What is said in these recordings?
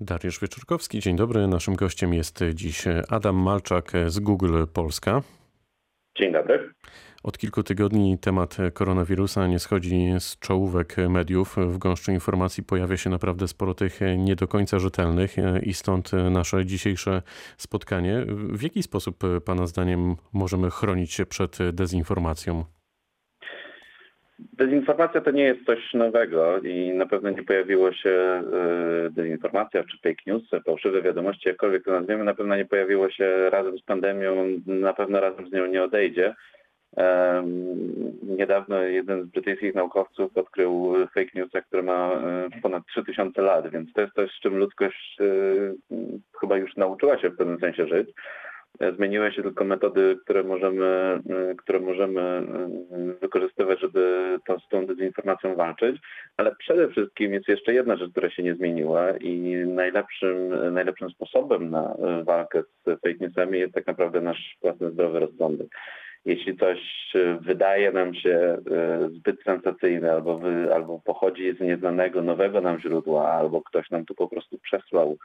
Dariusz Wieczorkowski, dzień dobry. Naszym gościem jest dziś Adam Malczak z Google Polska. Dzień dobry. Od kilku tygodni temat koronawirusa nie schodzi z czołówek mediów. W gąszczu informacji pojawia się naprawdę sporo tych nie do końca rzetelnych i stąd nasze dzisiejsze spotkanie. W jaki sposób Pana zdaniem możemy chronić się przed dezinformacją? Dezinformacja to nie jest coś nowego i na pewno nie pojawiło się e, dezinformacja czy fake news, fałszywe wiadomości, jakkolwiek to nazwiemy, na pewno nie pojawiło się razem z pandemią, na pewno razem z nią nie odejdzie. Niedawno jeden z brytyjskich naukowców odkrył fake newsa, który ma e, ponad 3000 lat, więc to jest coś, z czym ludzkość chyba już nauczyła się w pewnym sensie żyć. Zmieniły się tylko metody, które możemy, które możemy wykorzystywać, żeby to, z tą dezinformacją walczyć, ale przede wszystkim jest jeszcze jedna rzecz, która się nie zmieniła i najlepszym, najlepszym sposobem na walkę z fake newsami jest tak naprawdę nasz własny zdrowy rozsądek. Jeśli coś wydaje nam się e, zbyt sensacyjne albo, wy, albo pochodzi z nieznanego, nowego nam źródła, albo ktoś nam tu po prostu przesłał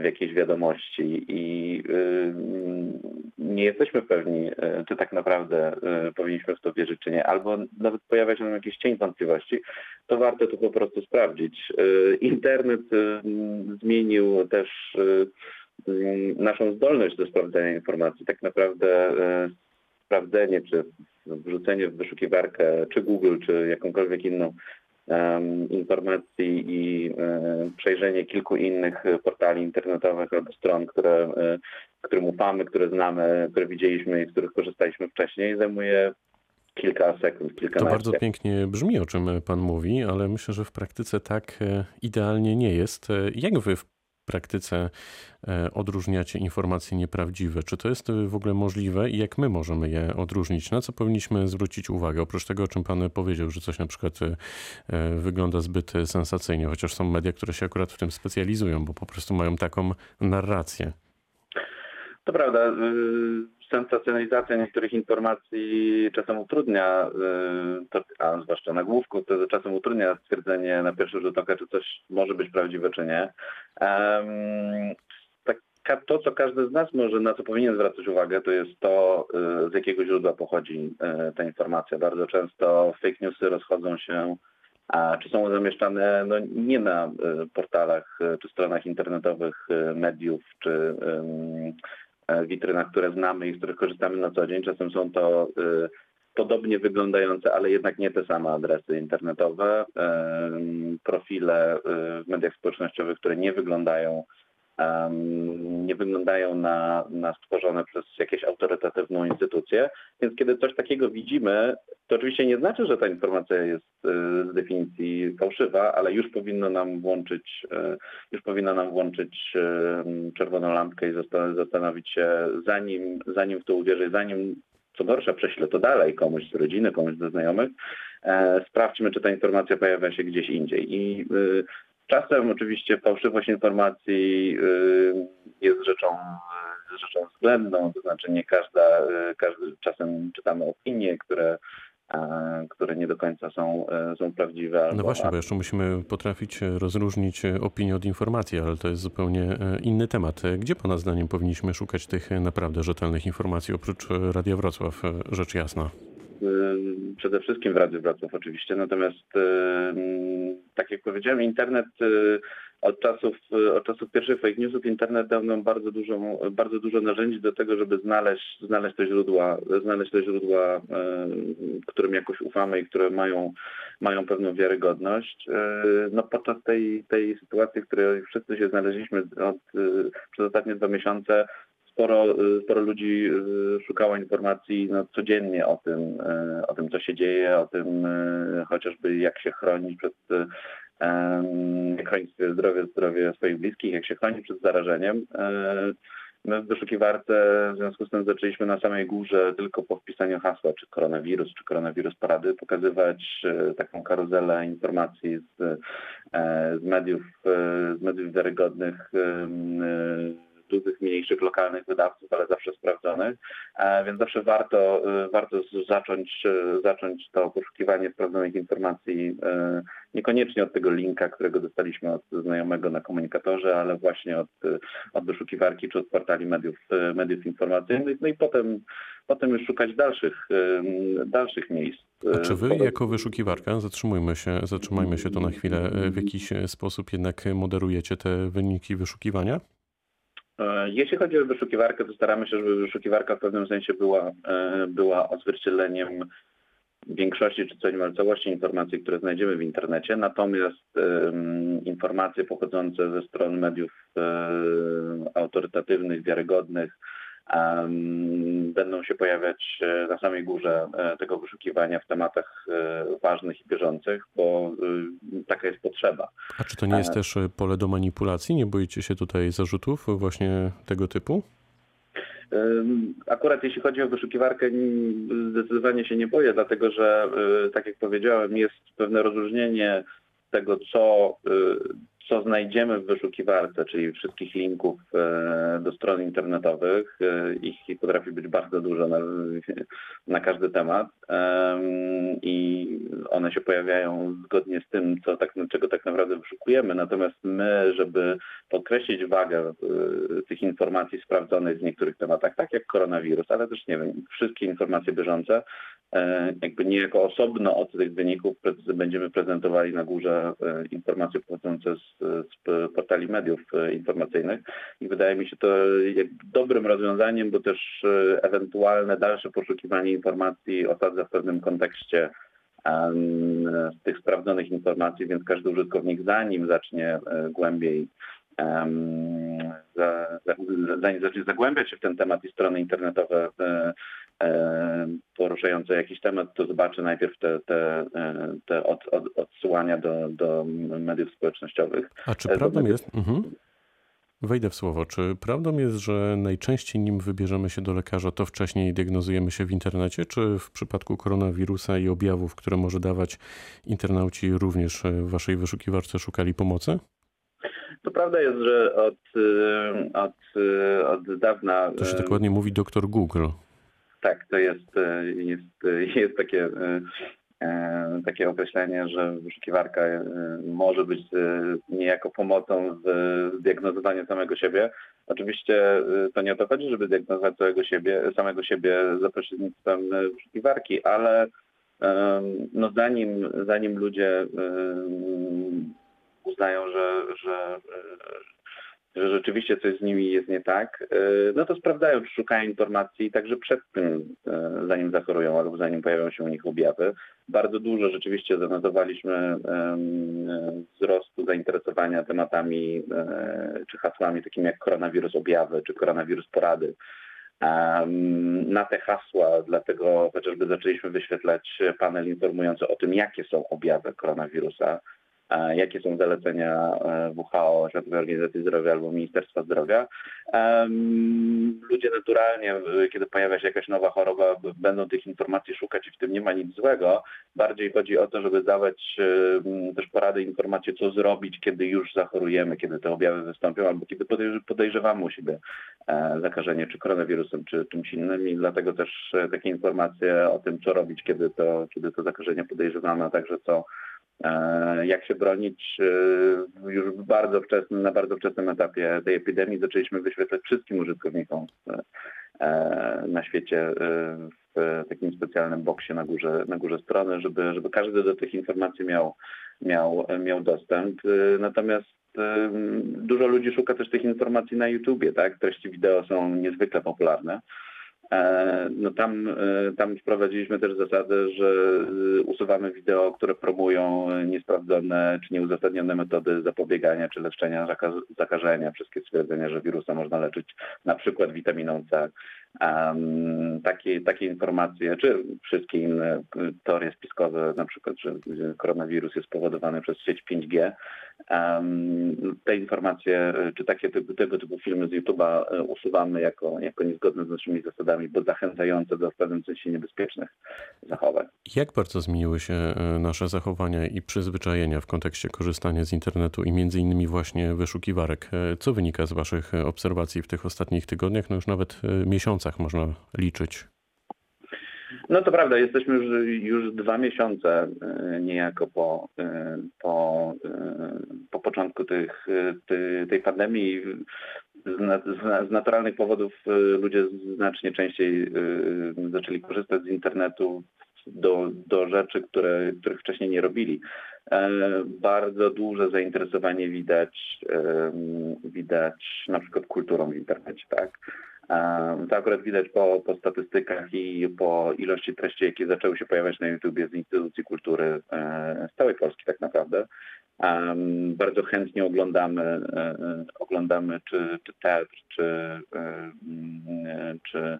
w jakiejś wiadomości i y, nie jesteśmy pewni, y, czy tak naprawdę y, powinniśmy w to wierzyć, czy nie, albo nawet pojawia się nam jakiś cień wątpliwości, to warto to po prostu sprawdzić. Internet zmienił też naszą zdolność do sprawdzania informacji. Tak naprawdę sprawdzenie, czy wrzucenie w wyszukiwarkę, czy Google, czy jakąkolwiek inną informacji i przejrzenie kilku innych portali internetowych albo stron, które, którym ufamy, które znamy, które widzieliśmy i z których korzystaliśmy wcześniej, zajmuje kilka sekund, kilka To bardzo pięknie brzmi, o czym Pan mówi, ale myślę, że w praktyce tak e, idealnie nie jest. E, jak Wy praktyce e, odróżniacie informacje nieprawdziwe? Czy to jest w ogóle możliwe i jak my możemy je odróżnić? Na co powinniśmy zwrócić uwagę? Oprócz tego, o czym Pan powiedział, że coś na przykład e, wygląda zbyt sensacyjnie, chociaż są media, które się akurat w tym specjalizują, bo po prostu mają taką narrację. To prawda. Y, sensacjonalizacja niektórych informacji czasem utrudnia, y, a zwłaszcza na główku, to czasem utrudnia stwierdzenie na pierwszy rzut oka, czy coś może być prawdziwe, czy nie. To, co każdy z nas może, na co powinien zwracać uwagę, to jest to, y, z jakiego źródła pochodzi ta informacja. Bardzo często fake newsy rozchodzą się a czy są zamieszczane no, nie na portalach czy stronach internetowych mediów, czy witrynach, które znamy i z których korzystamy na co dzień. Czasem są to y, podobnie wyglądające, ale jednak nie te same adresy internetowe, profile y, w mediach społecznościowych, które nie wyglądają nie wyglądają na, na stworzone przez jakieś autorytatywną instytucję. Więc kiedy coś takiego widzimy, to oczywiście nie znaczy, że ta informacja jest y, z definicji fałszywa, ale już powinno nam włączyć, y, już powinno nam włączyć y, czerwoną lampkę i zastanowić się, zanim, zanim w to uwierzę, zanim co gorsza prześlę to dalej komuś z rodziny, komuś ze znajomych, e, sprawdźmy, czy ta informacja pojawia się gdzieś indziej. I Czasem oczywiście fałszywość informacji y, jest rzeczą, y, rzeczą względną, to znaczy nie każda, y, każdy, czasem czytamy opinie, które które nie do końca są, są prawdziwe. No właśnie, bo jeszcze musimy potrafić rozróżnić opinię od informacji, ale to jest zupełnie inny temat. Gdzie Pana zdaniem powinniśmy szukać tych naprawdę rzetelnych informacji, oprócz Radia Wrocław, rzecz jasna? Przede wszystkim w Radiu Wrocław oczywiście, natomiast tak jak powiedziałem, internet y, od czasów, y, od czasów pierwszych fake newsów internet dał nam bardzo, dużą, bardzo dużo narzędzi do tego, żeby znaleźć, znaleźć te źródła, znaleźć te źródła, y, którym jakoś ufamy i które mają, mają pewną wiarygodność. No podczas tej, tej sytuacji, w której wszyscy się znaleźliśmy od, przez ostatnie dwa miesiące, sporo, sporo ludzi szukało informacji no, codziennie o tym, o tym, co się dzieje, o tym chociażby jak się chronić przed jak chronić zdrowie, zdrowie swoich bliskich, jak się chronić przed zarażeniem. My w wyszukiwarce w związku z tym zaczęliśmy na samej górze tylko po wpisaniu hasła, czy koronawirus, czy koronawirus parady, pokazywać taką karuzelę informacji z, z mediów, z mediów wiarygodnych cudzych, mniejszych, lokalnych wydawców, ale zawsze sprawdzonych, e, więc zawsze warto, e, warto zacząć, e, zacząć to poszukiwanie sprawdzonych informacji niekoniecznie od tego linka, którego dostaliśmy od znajomego na komunikatorze, ale właśnie od, od wyszukiwarki czy od portali mediów, mediów informacyjnych, no i potem, potem już szukać dalszych, dalszych miejsc. A czy wy jako wyszukiwarka, zatrzymujmy się, zatrzymajmy się tu na chwilę, w jakiś sposób jednak moderujecie te wyniki wyszukiwania? E, Jeśli chodzi o wyszukiwarkę, to staramy się, żeby wyszukiwarka w pewnym sensie była, e, była odzwierciedleniem większości czy co niemal całości informacji, które znajdziemy w internecie, natomiast informacje pochodzące ze stron mediów e, autorytatywnych, wiarygodnych będą się pojawiać e, na samej górze e, tego wyszukiwania w tematach e, ważnych i bieżących, bo taka jest potrzeba. A czy to nie jest też pole do manipulacji? Nie boicie się tutaj zarzutów właśnie tego typu? Akurat jeśli chodzi o wyszukiwarkę, zdecydowanie się nie boję, dlatego że, tak jak powiedziałem, jest pewne rozróżnienie tego, co, co znajdziemy w wyszukiwarce, czyli wszystkich linków e, do stron internetowych. E, Ich potrafi być bardzo dużo na, na każdy temat Em, i one się pojawiają zgodnie z tym, co tak, czego tak naprawdę wyszukujemy. Natomiast my, żeby podkreślić wagę y, tych informacji sprawdzonych w niektórych tematach, tak jak koronawirus, ale też nie wiem, wszystkie informacje bieżące, e, jakby niejako osobno od tych wyników będziemy prezentowali na górze e, informacje pochodzące z, z portali mediów e, informacyjnych. I wydaje mi się to dobrym rozwiązaniem, bo też e, ewentualne dalsze poszukiwanie informacji osadza w pewnym kontekście em, tych sprawdzonych informacji, więc każdy użytkownik zanim zacznie e, głębiej zanim zacznie zagłębiać się w ten temat i strony internetowe e, e, poruszające jakiś temat, to zobaczy najpierw te, te, e, te od, od, odsyłania do, do mediów społecznościowych. A czy E, prawdą jest... Mhm. Wejdę w słowo. Czy prawdą jest, że najczęściej nim wybierzemy się do lekarza, to wcześniej diagnozujemy się w internecie, czy w przypadku koronawirusa i objawów, które może dawać internauci, również e, w waszej wyszukiwarce szukali pomocy? To prawda jest, że od, y, od, od dawna... To się tak ładnie mówi doktor Google. Tak, to jest, e, jest, jest takie, e, e, takie określenie, że wyszukiwarka może być niejako pomocą w diagnozowaniu samego siebie. Oczywiście to nie o to chodzi, żeby diagnozować całego siebie, samego siebie za pośrednictwem wyszukiwarki, ale no zanim, zanim ludzie uznają, że, że, że rzeczywiście coś z nimi jest nie tak, e, no to sprawdzają, czy szukają informacji także przed tym, e, zanim zachorują albo zanim pojawią się u nich objawy. Bardzo dużo rzeczywiście zanotowaliśmy wzrostu zainteresowania tematami e, czy hasłami takimi jak koronawirus objawy czy koronawirus porady. Na te hasła, dlatego chociażby zaczęliśmy wyświetlać panel informujący o tym, jakie są objawy koronawirusa, jakie są zalecenia e, WHO, Światowej Organizacji Zdrowia albo Ministerstwa Zdrowia. Ludzie naturalnie, kiedy pojawia się jakaś nowa choroba, będą tych informacji szukać i w tym nie ma nic złego. Bardziej chodzi o to, żeby dawać też porady, informacje, co zrobić, kiedy już zachorujemy, kiedy te objawy wystąpią, albo kiedy podejrz- podejrzewamy u siebie e, zakażenie czy koronawirusem, czy czymś innym i dlatego też e, takie informacje o tym, co robić, kiedy to, kiedy to zakażenie podejrzewamy, a także co, jak się bronić. e, Już bardzo wczesnym, na bardzo wczesnym etapie tej epidemii zaczęliśmy wyświetlać wszystkim użytkownikom e, e, na świecie e, w takim specjalnym boksie na górze, na górze strony, żeby, żeby każdy do tych informacji miał, miał, miał dostęp. E, Natomiast e, dużo ludzi szuka też tych informacji na YouTubie, tak? Treści wideo są niezwykle popularne. No tam, e, tam wprowadziliśmy też zasadę, że e, usuwamy wideo, które promują e, niesprawdzone czy nieuzasadnione metody zapobiegania czy leczenia zaka- zakażenia. Wszystkie stwierdzenia, że wirusa można leczyć na przykład witaminą C Um, takie, takie informacje, czy wszystkie inne teorie spiskowe, na przykład, że koronawirus jest spowodowany przez sieć 5G, um, te informacje, czy takie typu, tego typu filmy z YouTube'a usuwamy jako, jako niezgodne z naszymi zasadami, bo zachęcające do w pewnym sensie niebezpiecznych zachowań. Jak bardzo zmieniły się nasze zachowania i przyzwyczajenia w kontekście korzystania z internetu i między innymi właśnie wyszukiwarek? Co wynika z Waszych obserwacji w tych ostatnich tygodniach, no już nawet miesiącach? Można liczyć? No to prawda, jesteśmy już, już dwa miesiące e, niejako po, e, po, e, po początku tych, tej pandemii. Z, z, z naturalnych powodów ludzie znacznie częściej zaczęli korzystać z internetu do, do rzeczy, które, których wcześniej nie robili. Bardzo duże zainteresowanie widać, widać na przykład kulturą w internecie, tak? To akurat widać po, po statystykach i po ilości treści, jakie zaczęły się pojawiać na YouTubie z instytucji kultury e, z całej Polski tak naprawdę. Bardzo chętnie oglądamy, e, oglądamy czy, czy teatr, czy, e, czy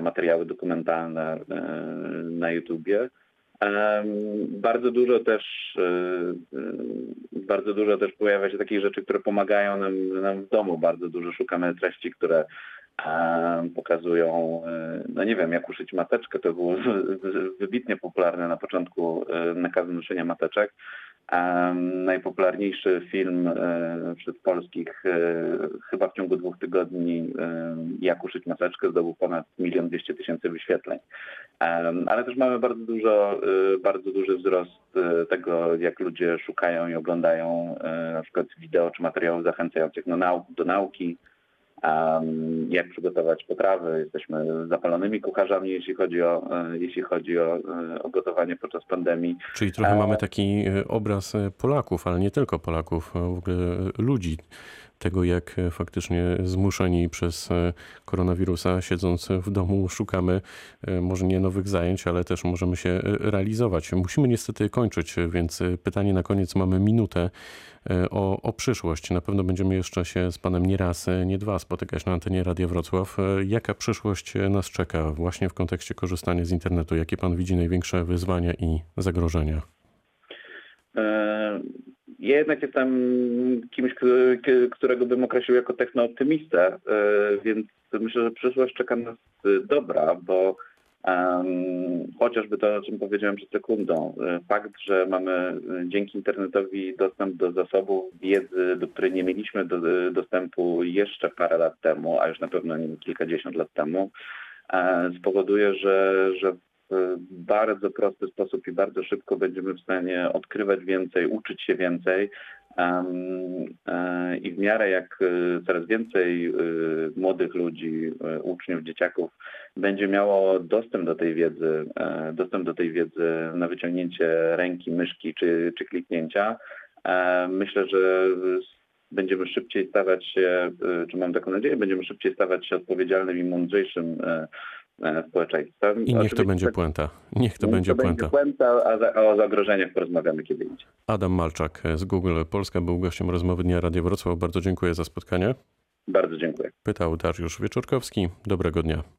materiały dokumentalne na YouTubie. Bardzo dużo też bardzo dużo też pojawia się takich rzeczy, które pomagają nam, nam w domu. Bardzo dużo szukamy treści, które pokazują, e, no nie wiem, jak uszyć mateczkę. To było wybitnie popularne na początku e, nakazu noszenia mateczek. Najpopularniejszy film e, wśród polskich chyba w ciągu dwóch tygodni Jak uszyć maseczkę zdobył ponad milion dwieście tysięcy wyświetleń. Ale też mamy bardzo dużo, bardzo duży wzrost tego, jak ludzie szukają i oglądają na przykład wideo czy materiałów zachęcających do, nau do nauki, jak przygotować potrawy. Jesteśmy zapalonymi kucharzami, jeśli chodzi o, e, jeśli chodzi o, e, o gotowanie podczas pandemii. Czyli trochę mamy taki e, obraz Polaków, ale nie tylko Polaków, w ogóle ludzi tego, jak faktycznie zmuszeni przez koronawirusa, siedząc w domu, szukamy może nie nowych zajęć, ale też możemy się realizować. Musimy niestety kończyć, więc pytanie na koniec mamy minutę o, o przyszłość. Na pewno będziemy jeszcze się z Panem nie raz, nie dwa spotykać na antenie Radia Wrocław. Jaka przyszłość nas czeka właśnie w kontekście korzystania z internetu? Jakie Pan widzi największe wyzwania i zagrożenia? Jednak jestem kimś, którego bym określił jako technooptymistę, e, więc myślę, że przyszłość czeka nas dobra, bo chociażby to, o czym powiedziałem przed sekundą, e, fakt, że mamy e, dzięki internetowi dostęp do zasobów wiedzy, do której nie mieliśmy do, dostępu jeszcze parę lat temu, a już na pewno nie kilkadziesiąt lat temu, spowoduje, że, że bardzo prosty sposób i bardzo szybko będziemy w stanie odkrywać więcej, uczyć się więcej. E, I w miarę jak e, coraz więcej e, młodych ludzi, uczniów, dzieciaków będzie miało dostęp do tej wiedzy, dostęp do tej wiedzy na wyciągnięcie ręki, myszki czy, czy kliknięcia, myślę, że będziemy szybciej stawać się, czy mam taką nadzieję, będziemy szybciej stawać się odpowiedzialnym i mądrzejszym społeczeństwem. I niech to będzie tak, puenta. Niech to niech będzie to puenta. Będzie puenta a o zagrożeniach porozmawiamy kiedy indziej. Adam Malczak z Google Polska był gościem rozmowy Dnia Radia Wrocław. Bardzo dziękuję za spotkanie. Bardzo dziękuję. Pytał Dariusz Wieczorkowski. Dobrego dnia.